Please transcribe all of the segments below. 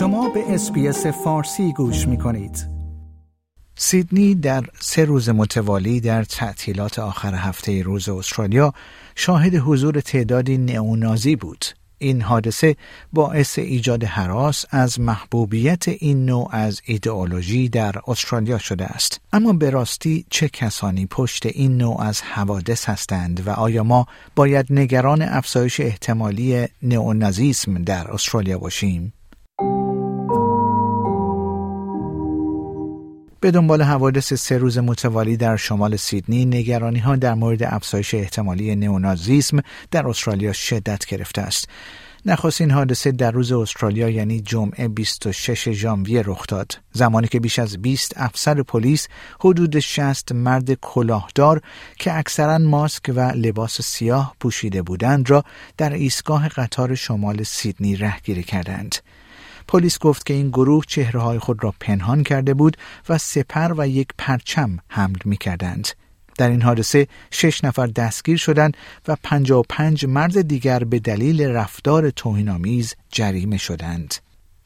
شما به اسپیس فارسی گوش می کنید. سیدنی در سه روز متوالی در تعطیلات آخر هفته روز استرالیا شاهد حضور تعدادی نئونازی بود. این حادثه باعث ایجاد حراس از محبوبیت این نوع از ایدئولوژی در استرالیا شده است اما به راستی چه کسانی پشت این نوع از حوادث هستند و آیا ما باید نگران افزایش احتمالی نئونازیسم در استرالیا باشیم به دنبال حوادث سه روز متوالی در شمال سیدنی نگرانی ها در مورد افزایش احتمالی نئونازیسم در استرالیا شدت گرفته است. نخستین حادثه در روز استرالیا یعنی جمعه 26 ژانویه رخ داد زمانی که بیش از 20 افسر پلیس حدود 60 مرد کلاهدار که اکثرا ماسک و لباس سیاه پوشیده بودند را در ایستگاه قطار شمال سیدنی رهگیری کردند پلیس گفت که این گروه چهره خود را پنهان کرده بود و سپر و یک پرچم حمل می کردند. در این حادثه شش نفر دستگیر شدند و 55 مرد دیگر به دلیل رفتار توهینآمیز جریمه شدند.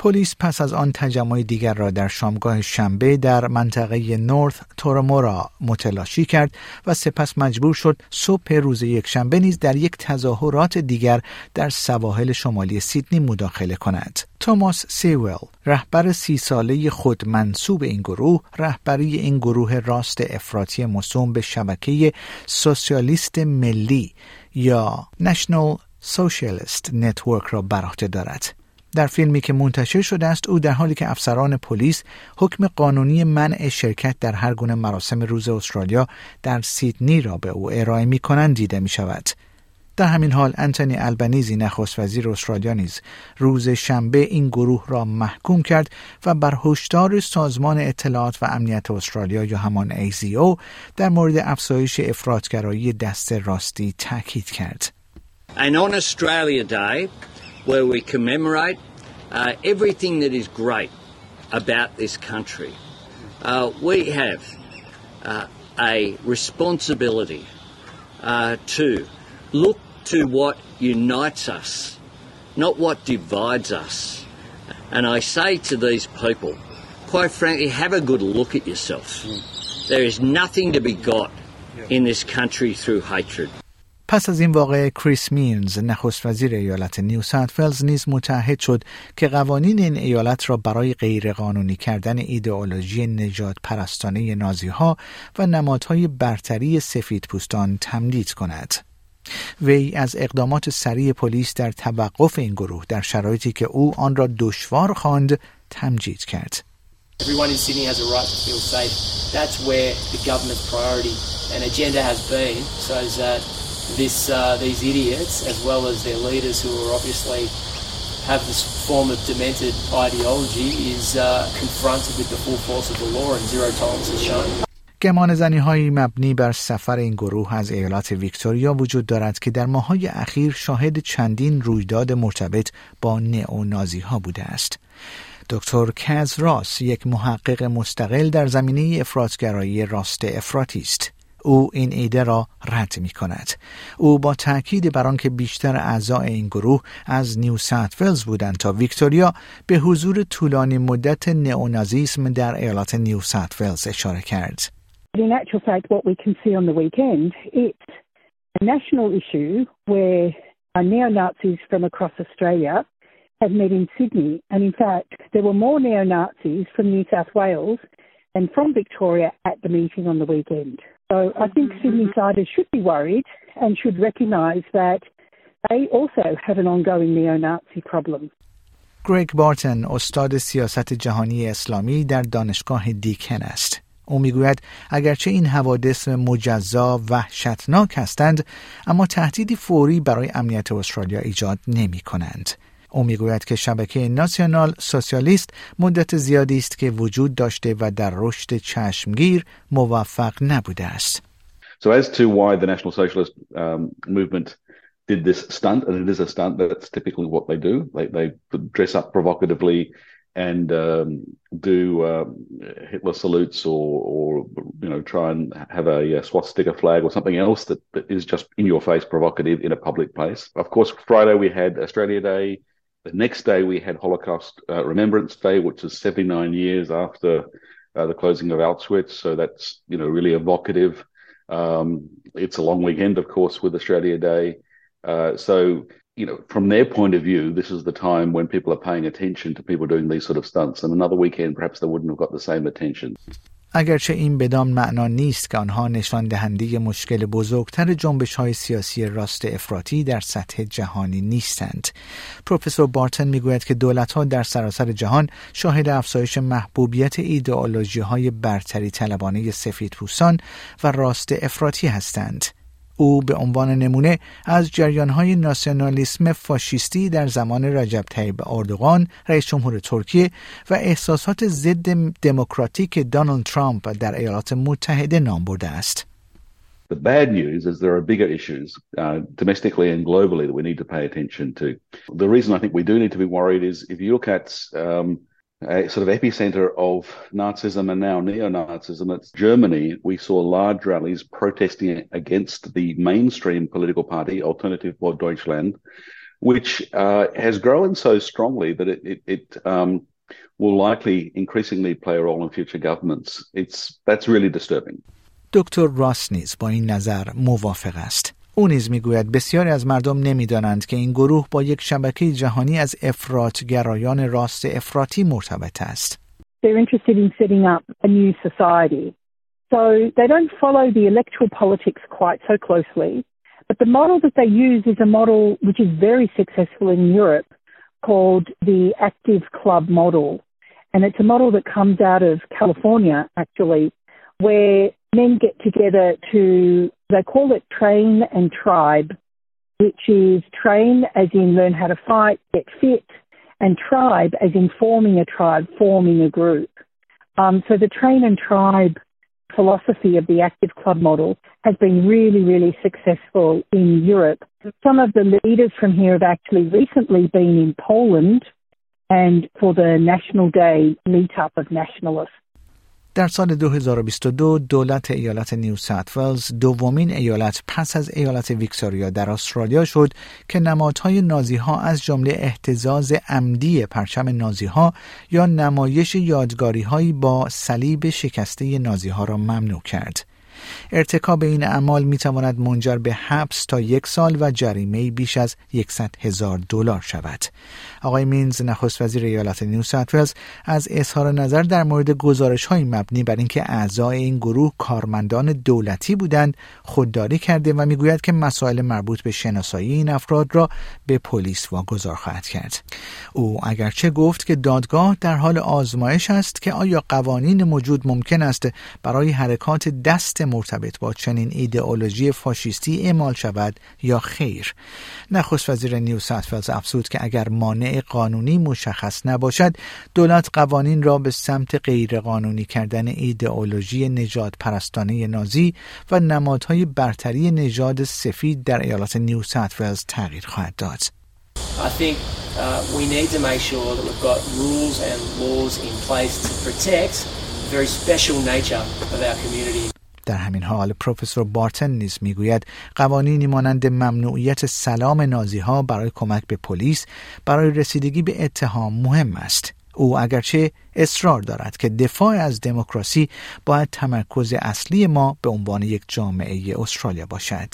پلیس پس از آن تجمع دیگر را در شامگاه شنبه در منطقه نورث تورمورا متلاشی کرد و سپس مجبور شد صبح روز یک شنبه نیز در یک تظاهرات دیگر در سواحل شمالی سیدنی مداخله کند. توماس سیول رهبر سی ساله خود منصوب این گروه رهبری این گروه راست افراطی مصوم به شبکه سوسیالیست ملی یا National Socialist Network را بر عهده دارد در فیلمی که منتشر شده است او در حالی که افسران پلیس حکم قانونی منع شرکت در هر گونه مراسم روز استرالیا در سیدنی را به او ارائه می کنند دیده می شود. در همین حال انتونی البنیزی نخست وزیر استرالیا نیز روز شنبه این گروه را محکوم کرد و بر هشدار سازمان اطلاعات و امنیت استرالیا یا همان AZO در مورد افزایش افراطگرایی دست راستی تاکید کرد. And on Australia Day, where we commemorate uh, everything that is great about this country. Uh, we have uh, a responsibility uh, to look to what unites us, not what divides us. And I say to these people, quite frankly, have a good look at yourself. There is nothing to be got in this country through hatred. پس از این واقعه کریس مینز نخست وزیر ایالت نیو ساوت نیز متحد شد که قوانین این ایالت را برای غیرقانونی کردن ایدئولوژی نجات پرستانه نازی ها و نمادهای برتری سفید پوستان تمدید کند. وی از اقدامات سریع پلیس در توقف این گروه در شرایطی که او آن را دشوار خواند تمجید کرد. Everyone in Sydney has a right to feel safe. That's where the government's priority and agenda has been, so that this uh, these idiots, as well as their leaders, who are obviously have this form of demented ideology, is uh, confronted with the full force of the law and zero tolerance is shown. گمان زنی های مبنی بر سفر این گروه از ایالات ویکتوریا وجود دارد که در ماهای اخیر شاهد چندین رویداد مرتبط با نئونازی ها بوده است. دکتر کز راس یک محقق مستقل در زمینه افراطگرایی راست افراطی است. او این ایده را رد می کند. او با تاکید بر آنکه بیشتر اعضای این گروه از نیو ساوت ولز بودند تا ویکتوریا به حضور طولانی مدت نئونازیسم در ایالات نیو ساوت ولز اشاره کرد. In actual fact, what we can see on the weekend, it's a national issue where neo-Nazis from across Australia have met in Sydney. And in fact, there were more neo-Nazis from New South Wales and from Victoria at the meeting on the weekend. So I think Sydney siders should be worried and should recognise that they also have an ongoing neo-Nazi problem. گریگ بارتن استاد سیاست جهانی اسلامی در دانشگاه دیکن است. او می‌گوید اگرچه این حوادث مجزا وحشتناک هستند اما تهدیدی فوری برای امنیت استرالیا ایجاد نمی کنند. او میگوید که شبکه ناسیونال سوسیالیست مدت زیادی است که وجود داشته و در رشد چشمگیر موفق نبوده است. So as to why the National Socialist um, movement did this stunt, and it is a stunt, that's typically what they do. They, they dress up provocatively and um, do uh, Hitler salutes or, or, you know, try and have a, a swastika flag or something else that, that is just in your face provocative in a public place. Of course, Friday we had Australia Day. The next day, we had Holocaust uh, Remembrance Day, which is 79 years after uh, the closing of Auschwitz. So that's you know really evocative. Um, it's a long weekend, of course, with Australia Day. Uh, so you know, from their point of view, this is the time when people are paying attention to people doing these sort of stunts. And another weekend, perhaps they wouldn't have got the same attention. اگرچه این بدان معنا نیست که آنها نشان دهنده مشکل بزرگتر جنبش های سیاسی راست افراطی در سطح جهانی نیستند. پروفسور بارتن می‌گوید که دولت ها در سراسر جهان شاهد افزایش محبوبیت ایدئولوژی های برتری طلبانه سفید پوستان و راست افراطی هستند. او به عنوان نمونه از جریانهای ناسیونالیسم فاشیستی در زمان رجب طیب اردوغان رئیس جمهور ترکیه و احساسات ضد دموکراتیک دونالد ترامپ در ایالات متحده نام برده است. The bad news is there are bigger issues uh, domestically and globally that we need to pay attention to. The reason I think we do need to be worried is if you look at um, a sort of epicenter of Nazism and now neo-Nazism. It's Germany. We saw large rallies protesting against the mainstream political party, Alternative for Deutschland, which uh, has grown so strongly that it, it, it um, will likely increasingly play a role in future governments. It's that's really disturbing. دکتر راس نیز با این نظر موافق است. او نیز میگوید بسیاری از مردم نمیدانند که این گروه با یک شبکه جهانی از افراطگرایان راست افراطی مرتبط است. They're interested in setting up a new society. So they don't follow the electoral politics quite so closely. But the model that they use is a model which is very successful in Europe called the active club model. And it's a model that comes out of California, actually, where men get together to, they call it train and tribe, which is train as in learn how to fight, get fit, and tribe as in forming a tribe, forming a group. Um, so the train and tribe philosophy of the active club model has been really, really successful in Europe. Some of the leaders from here have actually recently been in Poland and for the National Day meetup of nationalists. در سال 2022 دولت ایالت نیو ساوت ولز دومین ایالت پس از ایالت ویکتوریا در استرالیا شد که نمادهای نازی ها از جمله احتزاز عمدی پرچم نازی ها یا نمایش یادگاری هایی با صلیب شکسته نازی ها را ممنوع کرد. ارتکاب این اعمال می تواند منجر به حبس تا یک سال و جریمه بیش از 100 هزار دلار شود. آقای مینز نخست وزیر ایالت نیو ولز از اظهار نظر در مورد گزارش های مبنی بر اینکه اعضای این گروه کارمندان دولتی بودند خودداری کرده و می‌گوید که مسائل مربوط به شناسایی این افراد را به پلیس واگذار خواهد کرد. او اگرچه گفت که دادگاه در حال آزمایش است که آیا قوانین موجود ممکن است برای حرکات دست مرتبط با چنین ایدئولوژی فاشیستی اعمال شود یا خیر نخست وزیر نیو ساوت افزود که اگر مانع قانونی مشخص نباشد دولت قوانین را به سمت غیرقانونی کردن ایدئولوژی نجات پرستانه نازی و نمادهای برتری نژاد سفید در ایالات نیو ساوت تغییر خواهد داد I think uh, we need to make sure that we've got rules and laws in place to protect the very special nature of our community. در همین حال پروفسور بارتن نیز می‌گوید قوانینی مانند ممنوعیت سلام نازی ها برای کمک به پلیس برای رسیدگی به اتهام مهم است او اگرچه اصرار دارد که دفاع از دموکراسی باید تمرکز اصلی ما به عنوان یک جامعه استرالیا باشد.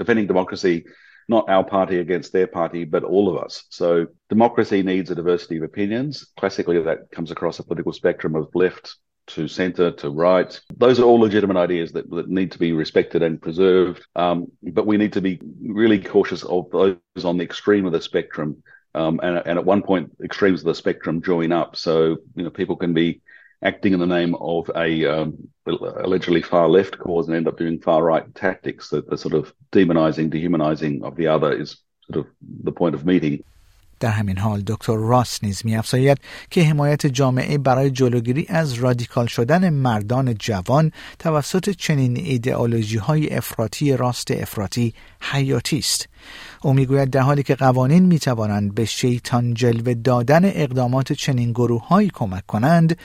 Defending democracy not our party against their party, but all of us. So democracy needs a diversity of opinions. Classically, that comes across a political spectrum of left, to centre to right. Those are all legitimate ideas that, that need to be respected and preserved. Um, but we need to be really cautious of those on the extreme of the spectrum. Um, and, and at one point, extremes of the spectrum join up. So, you know, people can be acting in the name of a um, allegedly far left cause and end up doing far right tactics. That the sort of demonizing, dehumanizing of the other is sort of the point of meeting. در همین حال دکتر راس نیز میافزاید که حمایت جامعه برای جلوگیری از رادیکال شدن مردان جوان توسط چنین ایدئولوژی های افراطی راست افراطی حیاتی است او می‌گوید در حالی که قوانین می توانند به شیطان جلوه دادن اقدامات چنین گروه هایی کمک کنند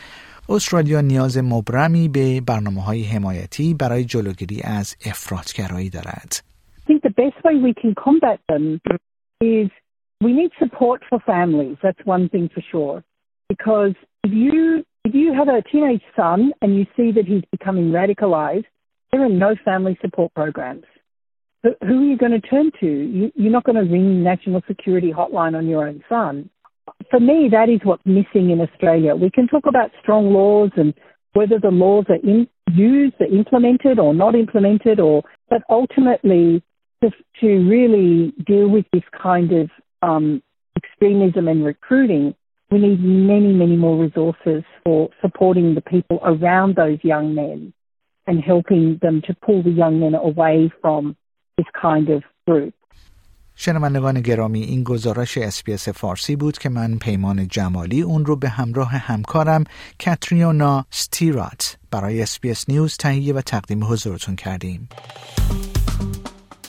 استرالیا نیاز مبرمی به برنامه های حمایتی برای جلوگیری از افراطگرایی دارد. I think the best way we can combat them is we need support for families. That's one thing for sure. Because if you if you have a teenage son and you see that he's becoming radicalized, there are no family support programs. Who are you going to turn to? You, you're not going to ring National Security Hotline on your own son. For me, that is what's missing in Australia. We can talk about strong laws and whether the laws are in, used, are implemented or not implemented, or but ultimately to, to really deal with this kind of um, extremism and recruiting, we need many, many more resources for supporting the people around those young men and helping them to pull the young men away from this kind of group. شنوندگان گرامی این گزارش اسپیس فارسی بود که من پیمان جمالی اون رو به همراه همکارم کاتریونا ستیرات برای اسپیس نیوز تهیه و تقدیم حضورتون کردیم.